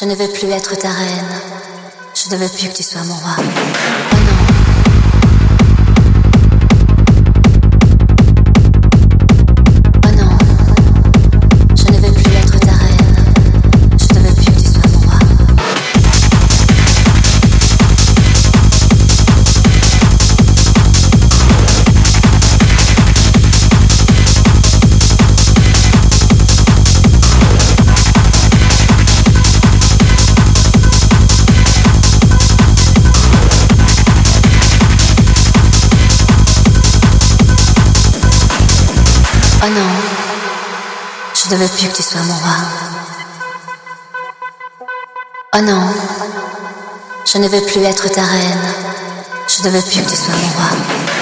je ne veux plus être ta reine. Je ne veux plus que tu sois mon roi. Je ne veux plus que tu sois mon roi. Oh non, je ne veux plus être ta reine. Je ne veux plus que tu sois mon roi.